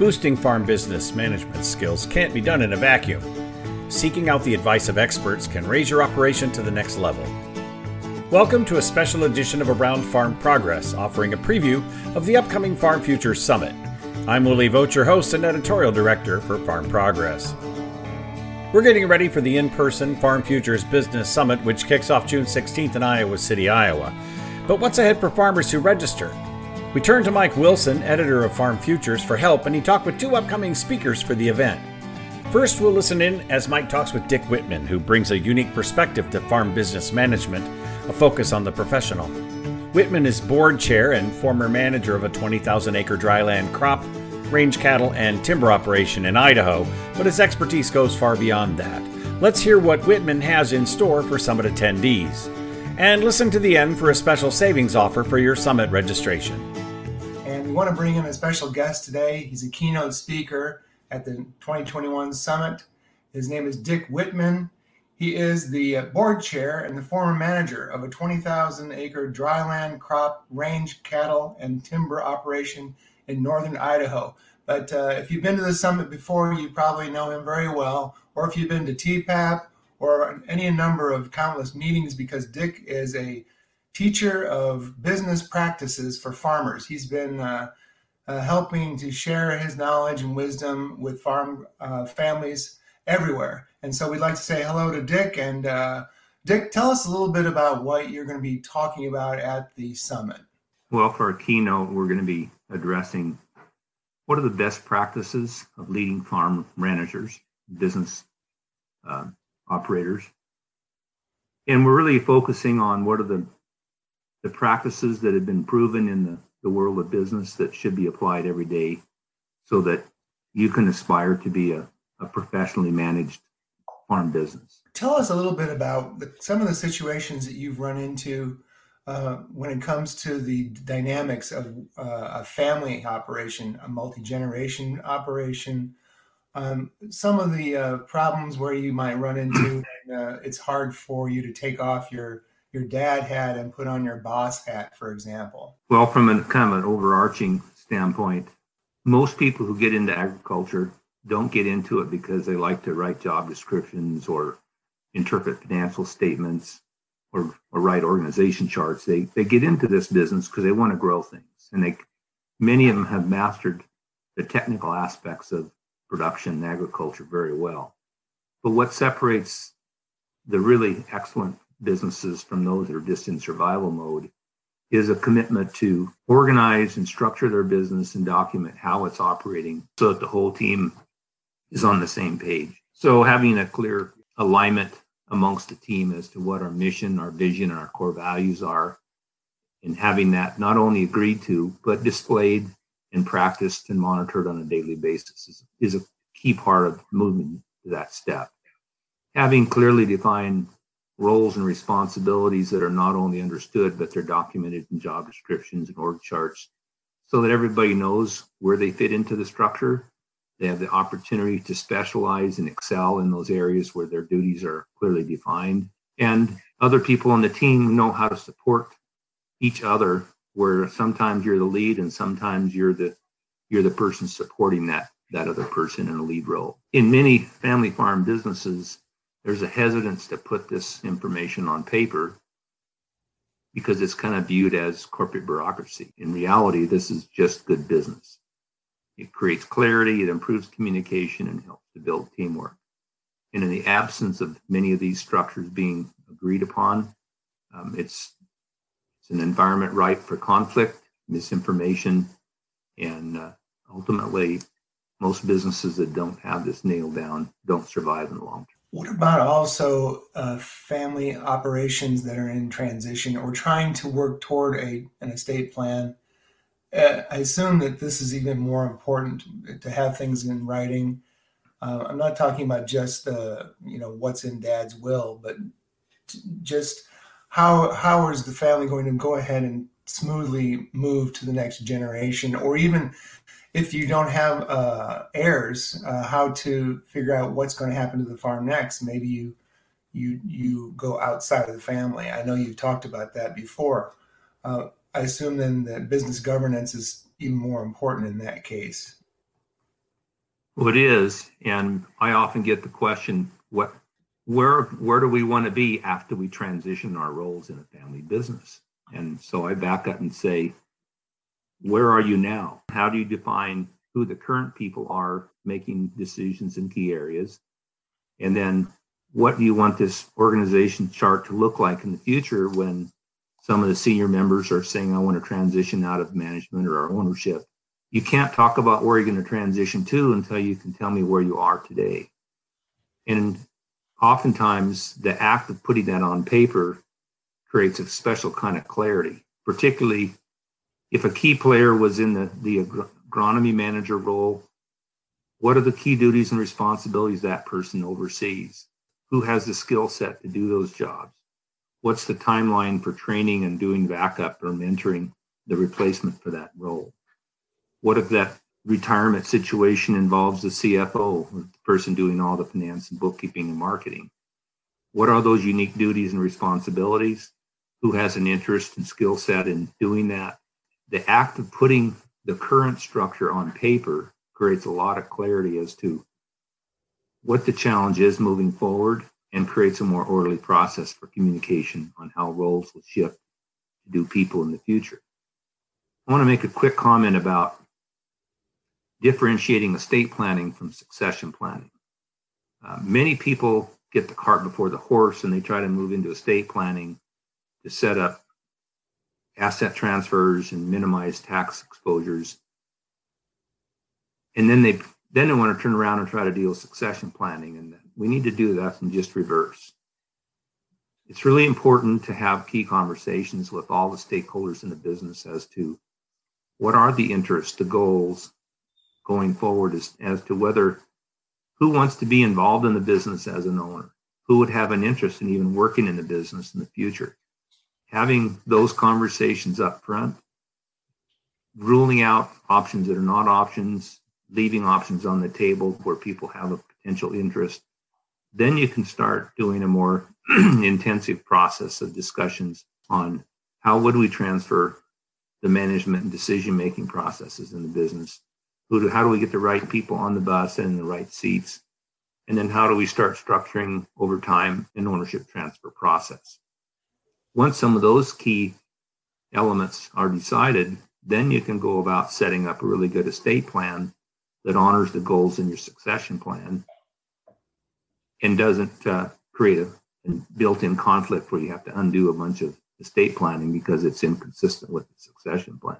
Boosting farm business management skills can't be done in a vacuum. Seeking out the advice of experts can raise your operation to the next level. Welcome to a special edition of Around Farm Progress, offering a preview of the upcoming Farm Futures Summit. I'm Willie Vogt, your host and editorial director for Farm Progress. We're getting ready for the in person Farm Futures Business Summit, which kicks off June 16th in Iowa City, Iowa. But what's ahead for farmers who register? We turned to Mike Wilson, editor of Farm Futures, for help, and he talked with two upcoming speakers for the event. First, we'll listen in as Mike talks with Dick Wittman, who brings a unique perspective to farm business management, a focus on the professional. Wittman is board chair and former manager of a 20,000 acre dryland crop range cattle, and timber operation in Idaho, but his expertise goes far beyond that. Let's hear what Wittman has in store for summit attendees. And listen to the end for a special savings offer for your summit registration. We want to bring in a special guest today. He's a keynote speaker at the 2021 summit. His name is Dick Wittman. He is the board chair and the former manager of a 20,000 acre dryland crop range cattle and timber operation in northern Idaho. But uh, if you've been to the summit before, you probably know him very well. Or if you've been to TEPAP or any number of countless meetings, because Dick is a teacher of business practices for farmers. He's been uh, uh, helping to share his knowledge and wisdom with farm uh, families everywhere. And so we'd like to say hello to Dick. And uh, Dick, tell us a little bit about what you're going to be talking about at the summit. Well, for our keynote, we're going to be addressing what are the best practices of leading farm managers, business uh, operators. And we're really focusing on what are the, the practices that have been proven in the, the world of business that should be applied every day so that you can aspire to be a, a professionally managed farm business. Tell us a little bit about the, some of the situations that you've run into uh, when it comes to the dynamics of uh, a family operation, a multi generation operation, um, some of the uh, problems where you might run into, and, uh, it's hard for you to take off your your dad had and put on your boss hat, for example. Well, from a kind of an overarching standpoint, most people who get into agriculture don't get into it because they like to write job descriptions or interpret financial statements or, or write organization charts. They they get into this business because they want to grow things, and they many of them have mastered the technical aspects of production and agriculture very well. But what separates the really excellent businesses from those that are just in survival mode is a commitment to organize and structure their business and document how it's operating so that the whole team is on the same page. So having a clear alignment amongst the team as to what our mission, our vision, and our core values are, and having that not only agreed to, but displayed and practiced and monitored on a daily basis is, is a key part of moving to that step. Having clearly defined roles and responsibilities that are not only understood, but they're documented in job descriptions and org charts so that everybody knows where they fit into the structure they have the opportunity to specialize and excel in those areas where their duties are clearly defined. And other people on the team know how to support each other, where sometimes you're the lead and sometimes you're the you're the person supporting that that other person in a lead role. In many family farm businesses, there's a hesitance to put this information on paper because it's kind of viewed as corporate bureaucracy. In reality, this is just good business. It creates clarity, it improves communication, and helps to build teamwork. And in the absence of many of these structures being agreed upon, um, it's, it's an environment ripe for conflict, misinformation, and uh, ultimately, most businesses that don't have this nailed down don't survive in the long term. What about also uh, family operations that are in transition or trying to work toward a, an estate plan uh, I assume that this is even more important to have things in writing. Uh, I'm not talking about just the you know what's in Dad's will, but just how how is the family going to go ahead and smoothly move to the next generation, or even if you don't have uh, heirs, uh, how to figure out what's going to happen to the farm next. Maybe you you you go outside of the family. I know you've talked about that before. Uh, I assume then that business governance is even more important in that case. Well, it is, and I often get the question, what, where, where do we want to be after we transition our roles in a family business? And so I back up and say, where are you now? How do you define who the current people are making decisions in key areas? And then what do you want this organization chart to look like in the future when some of the senior members are saying, I want to transition out of management or our ownership? You can't talk about where you're going to transition to until you can tell me where you are today. And oftentimes, the act of putting that on paper creates a special kind of clarity, particularly if a key player was in the, the agronomy manager role, what are the key duties and responsibilities that person oversees? Who has the skill set to do those jobs? What's the timeline for training and doing backup or mentoring the replacement for that role? What if that retirement situation involves the CFO, the person doing all the finance and bookkeeping and marketing? What are those unique duties and responsibilities? Who has an interest and skill set in doing that? The act of putting the current structure on paper creates a lot of clarity as to what the challenge is moving forward and creates a more orderly process for communication on how roles will shift to do people in the future. I want to make a quick comment about differentiating estate planning from succession planning. Uh, many people get the cart before the horse and they try to move into estate planning to set up asset transfers and minimize tax exposures. And then they then they want to turn around and try to deal with succession planning. And we need to do that in just reverse. It's really important to have key conversations with all the stakeholders in the business as to what are the interests, the goals going forward as, as to whether who wants to be involved in the business as an owner, who would have an interest in even working in the business in the future having those conversations up front, ruling out options that are not options, leaving options on the table where people have a potential interest, then you can start doing a more intensive process of discussions on how would we transfer the management and decision making processes in the business? Who do, how do we get the right people on the bus and in the right seats? And then how do we start structuring over time an ownership transfer process once some of those key elements are decided, then you can go about setting up a really good estate plan that honors the goals in your succession plan and doesn't uh, create a, built-in conflict where you have to undo a bunch of estate planning because it's inconsistent with the succession plan.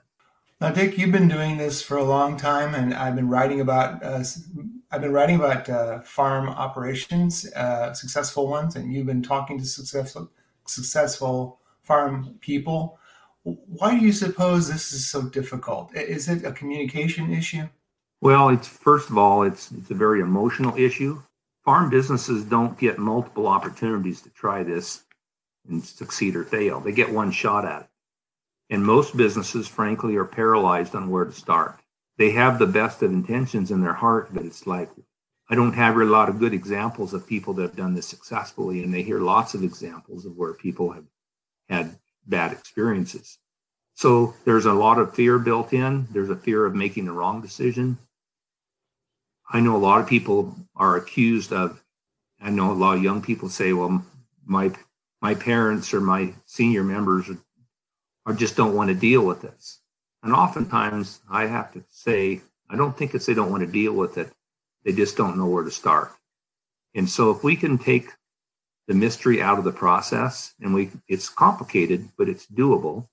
Now, Dick, you've been doing this for a long time, and I've been writing about uh, I've been writing about uh, farm operations, uh, successful ones, and you've been talking to successful successful farm people. Why do you suppose this is so difficult? Is it a communication issue? Well, it's first of all, it's it's a very emotional issue. Farm businesses don't get multiple opportunities to try this and succeed or fail. They get one shot at it. And most businesses, frankly, are paralyzed on where to start. They have the best of intentions in their heart, but it's like I don't have a lot of good examples of people that have done this successfully, and they hear lots of examples of where people have had bad experiences. So there's a lot of fear built in. There's a fear of making the wrong decision. I know a lot of people are accused of. I know a lot of young people say, "Well, my my parents or my senior members are, just don't want to deal with this." And oftentimes, I have to say, I don't think it's they don't want to deal with it. They just don't know where to start. And so if we can take the mystery out of the process and we it's complicated, but it's doable.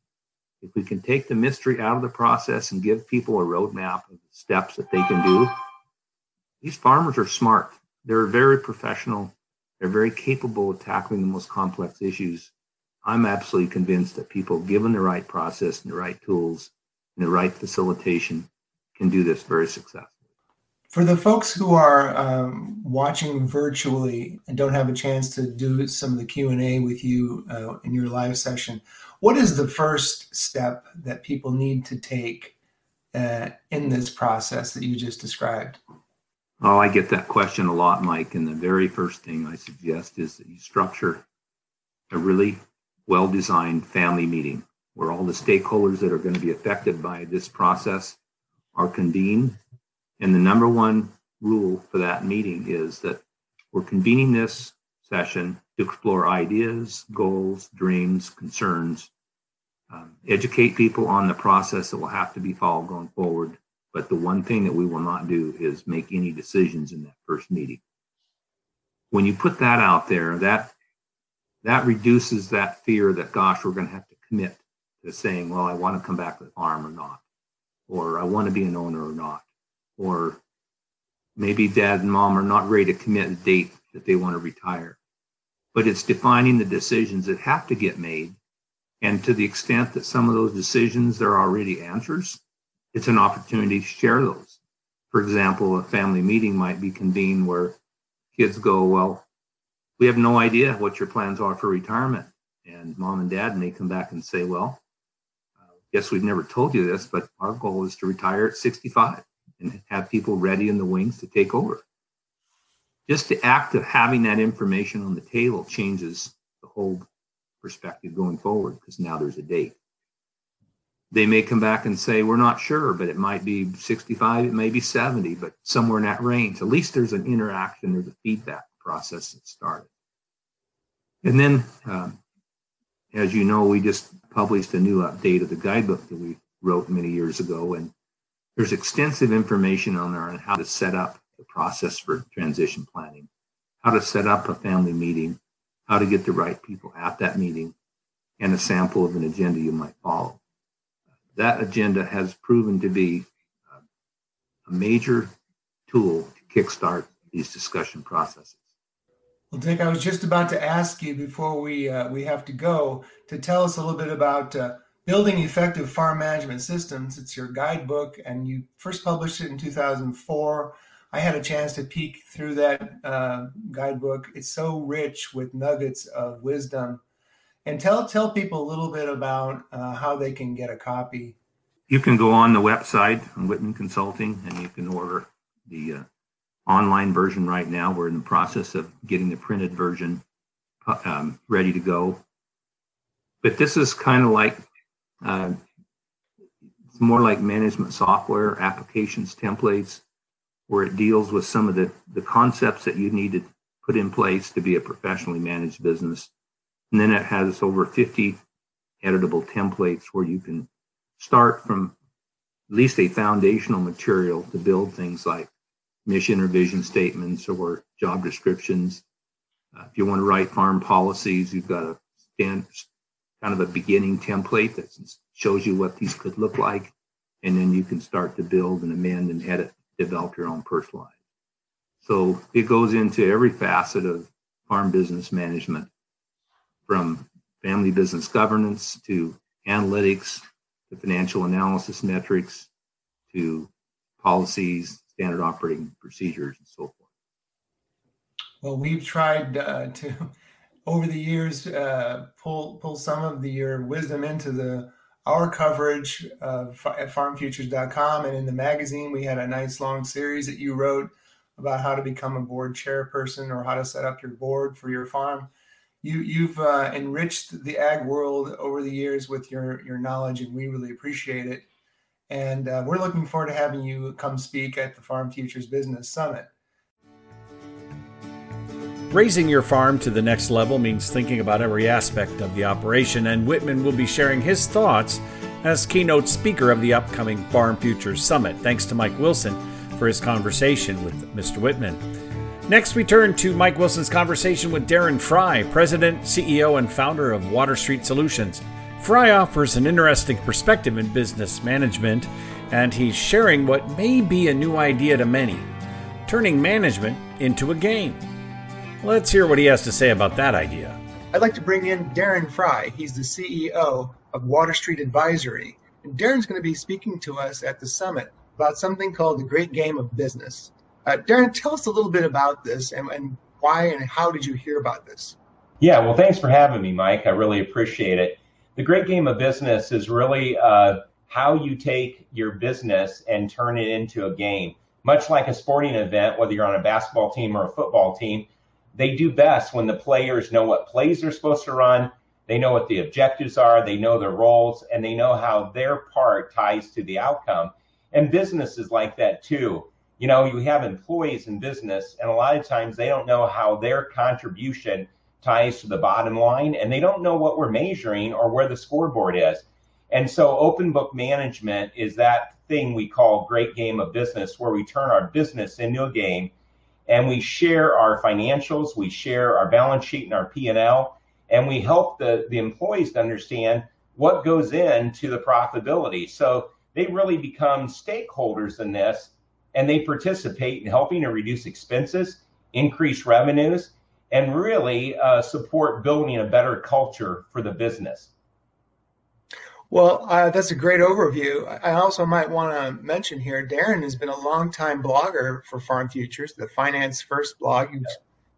If we can take the mystery out of the process and give people a roadmap of the steps that they can do, these farmers are smart. They're very professional. They're very capable of tackling the most complex issues. I'm absolutely convinced that people, given the right process and the right tools and the right facilitation, can do this very successfully. For the folks who are um, watching virtually and don't have a chance to do some of the Q and A with you uh, in your live session, what is the first step that people need to take uh, in this process that you just described? Oh, I get that question a lot, Mike. And the very first thing I suggest is that you structure a really well designed family meeting where all the stakeholders that are going to be affected by this process are convened and the number one rule for that meeting is that we're convening this session to explore ideas, goals, dreams, concerns, um, educate people on the process that will have to be followed going forward. But the one thing that we will not do is make any decisions in that first meeting. When you put that out there, that that reduces that fear that gosh, we're going to have to commit to saying, well, I want to come back to the farm or not, or I want to be an owner or not, or maybe dad and mom are not ready to commit a date that they want to retire. But it's defining the decisions that have to get made. And to the extent that some of those decisions, there are already answers, it's an opportunity to share those. For example, a family meeting might be convened where kids go, Well, we have no idea what your plans are for retirement. And mom and dad may come back and say, Well, guess we've never told you this, but our goal is to retire at 65 and have people ready in the wings to take over. Just the act of having that information on the table changes the whole perspective going forward because now there's a date. They may come back and say, We're not sure, but it might be 65, it may be 70, but somewhere in that range. At least there's an interaction, there's a feedback process that started. And then, um, as you know, we just published a new update of the guidebook that we wrote many years ago. And there's extensive information on there on how to set up the process for transition planning, how to set up a family meeting, how to get the right people at that meeting, and a sample of an agenda you might follow. That agenda has proven to be uh, a major tool to kickstart these discussion processes. Well, Dick, I was just about to ask you before we uh, we have to go to tell us a little bit about uh, building effective farm management systems. It's your guidebook, and you first published it in 2004. I had a chance to peek through that uh, guidebook. It's so rich with nuggets of wisdom. And tell tell people a little bit about uh, how they can get a copy. You can go on the website on Wittman Consulting, and you can order the uh, online version right now. We're in the process of getting the printed version um, ready to go. But this is kind of like uh, it's more like management software applications templates where it deals with some of the, the concepts that you need to put in place to be a professionally managed business. And then it has over 50 editable templates where you can start from at least a foundational material to build things like mission or vision statements or job descriptions. Uh, if you want to write farm policies, you've got a stand, kind of a beginning template that shows you what these could look like. And then you can start to build and amend and edit develop your own personalized. So it goes into every facet of farm business management from family business governance to analytics to financial analysis metrics to policies, standard operating procedures, and so forth. Well, we've tried uh, to, over the years, uh, pull pull some of the, your wisdom into the our coverage uh, at farmfutures.com and in the magazine. We had a nice long series that you wrote about how to become a board chairperson or how to set up your board for your farm. You you've uh, enriched the ag world over the years with your your knowledge and we really appreciate it. And uh, we're looking forward to having you come speak at the farm futures business summit Raising your farm to the next level means thinking about every aspect of the operation, and Wittman will be sharing his thoughts as keynote speaker of the upcoming Farm Futures Summit. Thanks to Mike Wilson for his conversation with Mr. Wittman. Next, we turn to Mike Wilson's conversation with Darren Frye, President, CEO, and founder of Water Street Solutions. Frye offers an interesting perspective in business management, and he's sharing what may be a new idea to many turning management into a game. Let's hear what he has to say about that idea. I'd like to bring in Darren Frye. He's the CEO of Water Street Advisory. And Darren's going to be speaking to us at the summit about something called the Great Game of Business. Uh, Darren, tell us a little bit about this and, and why and how did you hear about this? Yeah, well, thanks for having me, Mike. I really appreciate it. The Great Game of Business is really uh, how you take your business and turn it into a game. Much like a sporting event, whether you're on a basketball team or a football team, they do best when the players know what plays they're supposed to run, they know what the objectives are, they know their roles, and they know how their part ties to the outcome. And business is like that too. you know, you have employees in business, and a lot of times they don't know how their contribution ties to the bottom line, and they don't know what we're measuring or where the scoreboard is. And so, open book management is that thing we call great game of business, where we turn our business into a game, and we share our financials, we share our balance sheet and our P and L, and we help the the employees to understand what goes into the profitability. So they really become stakeholders in this and they participate in helping to reduce expenses, increase revenues, and really uh, support building a better culture for the business. Well, uh, that's a great overview. I also might want to mention here, Darren has been a longtime blogger for Farm Futures, the Finance First blog. You've,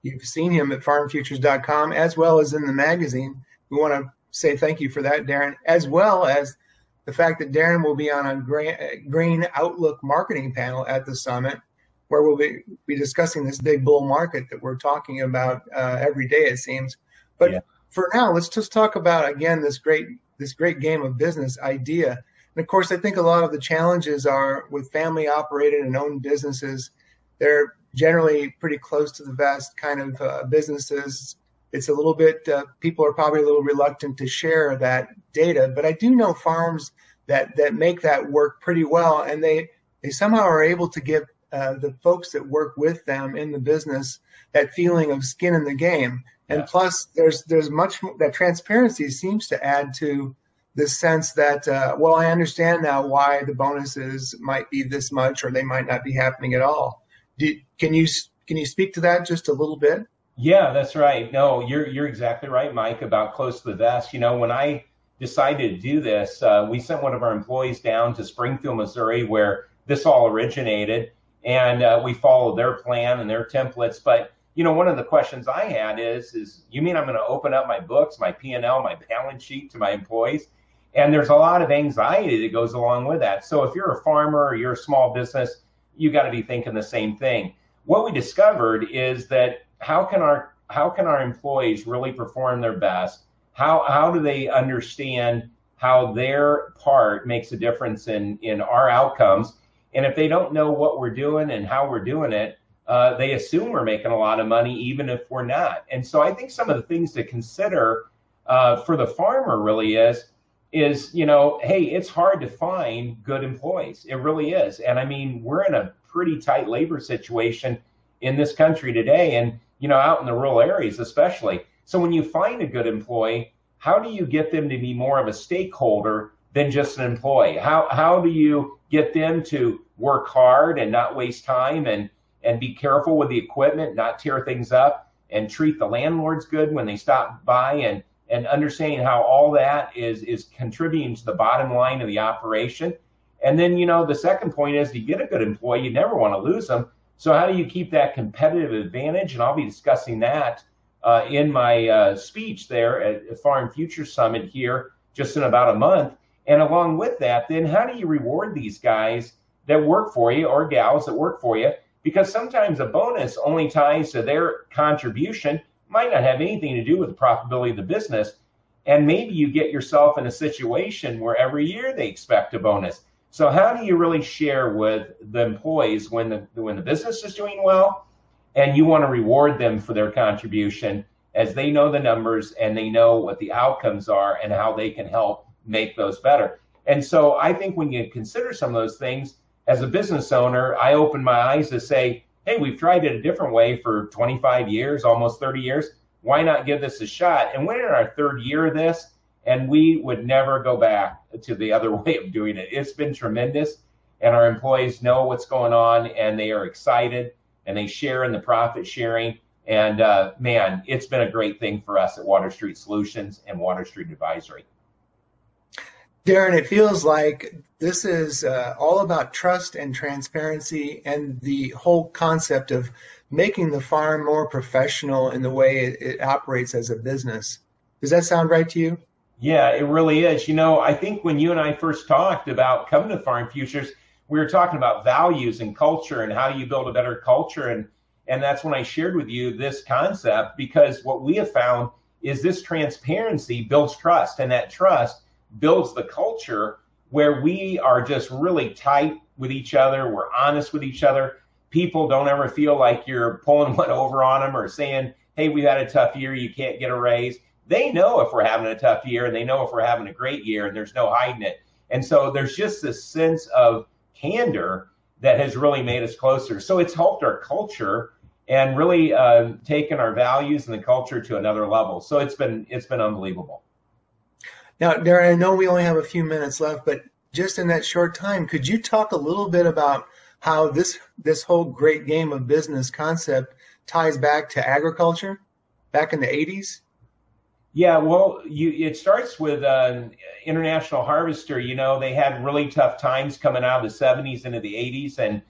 you've seen him at farmfutures.com as well as in the magazine. We want to say thank you for that, Darren, as well as the fact that Darren will be on a grain outlook marketing panel at the summit, where we'll be, be discussing this big bull market that we're talking about uh, every day, it seems. But yeah. for now, let's just talk about again this great this great game of business idea. And of course, I think a lot of the challenges are with family operated and owned businesses. They're generally pretty close to the vest kind of uh, businesses it's a little bit uh, people are probably a little reluctant to share that data but i do know farms that that make that work pretty well and they they somehow are able to give uh, the folks that work with them in the business that feeling of skin in the game and yeah. plus there's there's much that transparency seems to add to the sense that uh, well i understand now why the bonuses might be this much or they might not be happening at all Do, can you can you speak to that just a little bit yeah, that's right. No, you're you're exactly right, Mike, about close to the vest. You know, when I decided to do this, uh, we sent one of our employees down to Springfield, Missouri, where this all originated, and uh, we followed their plan and their templates. But you know, one of the questions I had is, is you mean I'm going to open up my books, my P and L, my balance sheet to my employees? And there's a lot of anxiety that goes along with that. So if you're a farmer or you're a small business, you got to be thinking the same thing. What we discovered is that how can our how can our employees really perform their best? How how do they understand how their part makes a difference in in our outcomes? And if they don't know what we're doing and how we're doing it, uh, they assume we're making a lot of money, even if we're not. And so I think some of the things to consider uh, for the farmer really is is you know hey it's hard to find good employees it really is and i mean we're in a pretty tight labor situation in this country today and you know, out in the rural areas, especially. So when you find a good employee, how do you get them to be more of a stakeholder than just an employee? How, how do you get them to work hard and not waste time and, and be careful with the equipment, not tear things up and treat the landlords good when they stop by and, and understanding how all that is, is contributing to the bottom line of the operation. And then, you know, the second point is to get a good employee, you never want to lose them. So how do you keep that competitive advantage? And I'll be discussing that uh, in my uh, speech there at Farm Future Summit here just in about a month. And along with that, then how do you reward these guys that work for you or gals that work for you? Because sometimes a bonus only ties to their contribution, might not have anything to do with the profitability of the business. And maybe you get yourself in a situation where every year they expect a bonus. So how do you really share with the employees when the when the business is doing well and you want to reward them for their contribution as they know the numbers and they know what the outcomes are and how they can help make those better. And so I think when you consider some of those things as a business owner, I open my eyes to say, hey, we've tried it a different way for 25 years, almost 30 years. Why not give this a shot? And we're in our third year of this and we would never go back to the other way of doing it. It's been tremendous, and our employees know what's going on, and they are excited, and they share in the profit sharing. And uh, man, it's been a great thing for us at Water Street Solutions and Water Street Advisory. Darren, it feels like this is uh, all about trust and transparency and the whole concept of making the farm more professional in the way it, it operates as a business. Does that sound right to you? Yeah, it really is. You know, I think when you and I first talked about coming to Farm Futures, we were talking about values and culture and how you build a better culture and and that's when I shared with you this concept because what we have found is this transparency builds trust and that trust builds the culture where we are just really tight with each other, we're honest with each other. people don't ever feel like you're pulling one over on them or saying, hey, we've had a tough year, you can't get a raise. They know if we're having a tough year and they know if we're having a great year and there's no hiding it. And so there's just this sense of candor that has really made us closer. So it's helped our culture and really uh, taken our values and the culture to another level. So it's been it's been unbelievable. Now, Darren, I know we only have a few minutes left, but just in that short time, could you talk a little bit about how this this whole great game of business concept ties back to agriculture back in the 80s? Yeah, well, you, it starts with uh, International Harvester. You know, they had really tough times coming out of the 70s into the 80s, and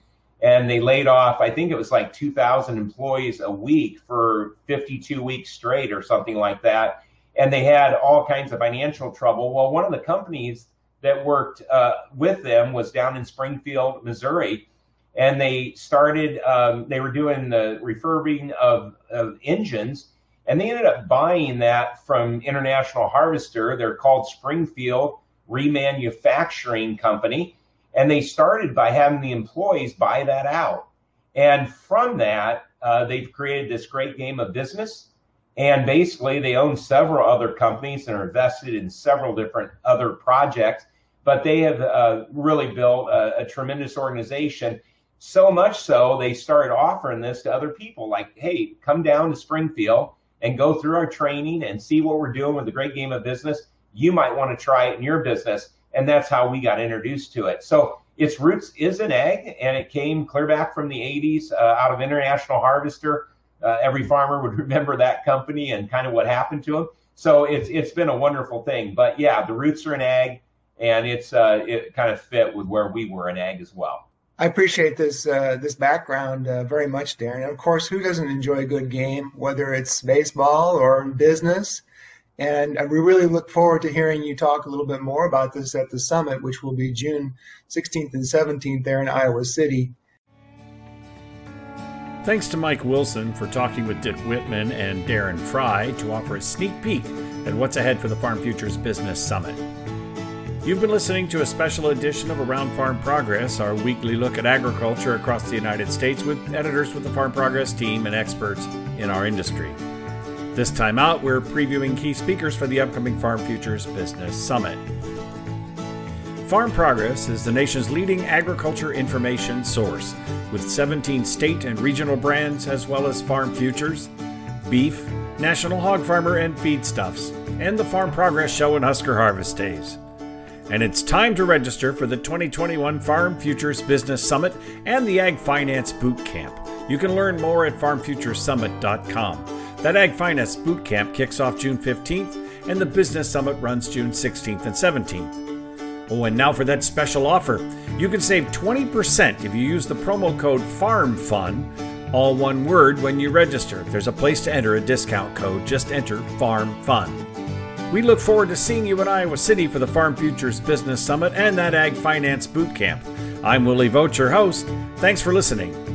and they laid off. I think it was like 2,000 employees a week for 52 weeks straight, or something like that. And they had all kinds of financial trouble. Well, one of the companies that worked uh, with them was down in Springfield, Missouri, and they started. Um, they were doing the refurbing of, of engines and they ended up buying that from International Harvester. They're called Springfield Remanufacturing Company. And they started by having the employees buy that out. And from that, uh, they've created this great game of business. And basically, they own several other companies and are invested in several different other projects. But they have uh, really built a, a tremendous organization. So much so, they started offering this to other people like, hey, come down to Springfield and go through our training and see what we're doing with the great game of business, you might want to try it in your business. And that's how we got introduced to it. So its roots is an egg, and it came clear back from the 80s uh, out of International Harvester. Uh, every farmer would remember that company and kind of what happened to them. So it's it's been a wonderful thing. But yeah, the roots are an egg, and it's uh, it kind of fit with where we were an egg as well. I appreciate this uh, this background uh, very much, Darren. of course, who doesn't enjoy a good game, whether it's baseball or business? And we really look forward to hearing you talk a little bit more about this at the summit, which will be June 16th and 17th there in Iowa City. Thanks to Mike Wilson for talking with Dick Wittman and Darren Frye to offer a sneak peek at what's ahead for the Farm Futures Business Summit. You've been listening to a special edition of Around Farm Progress, our weekly look at agriculture across the United States with editors with the Farm Progress team and experts in our industry. This time out, we're previewing key speakers for the upcoming Farm Futures Business Summit. Farm Progress is the nation's leading agriculture information source, with 17 state and regional brands as well as farm futures, beef, National Hog Farmer and Feedstuffs, and the Farm Progress Show and Husker Harvest Days and it's time to register for the 2021 Farm Futures Business Summit and the Ag Finance Boot Camp. You can learn more at farmfuturesummit.com. That Ag Finance Boot Camp kicks off June 15th, and the Business Summit runs June 16th and 17th. Oh, and now for that special offer. You can save 20% if you use the promo code FARMFUN, all one word, when you register. There's a place to enter a discount code, just enter FARMFUN. We look forward to seeing you in Iowa City for the Farm Futures Business Summit and that Ag Finance Boot Camp. I'm Willie Vogt, your host. Thanks for listening.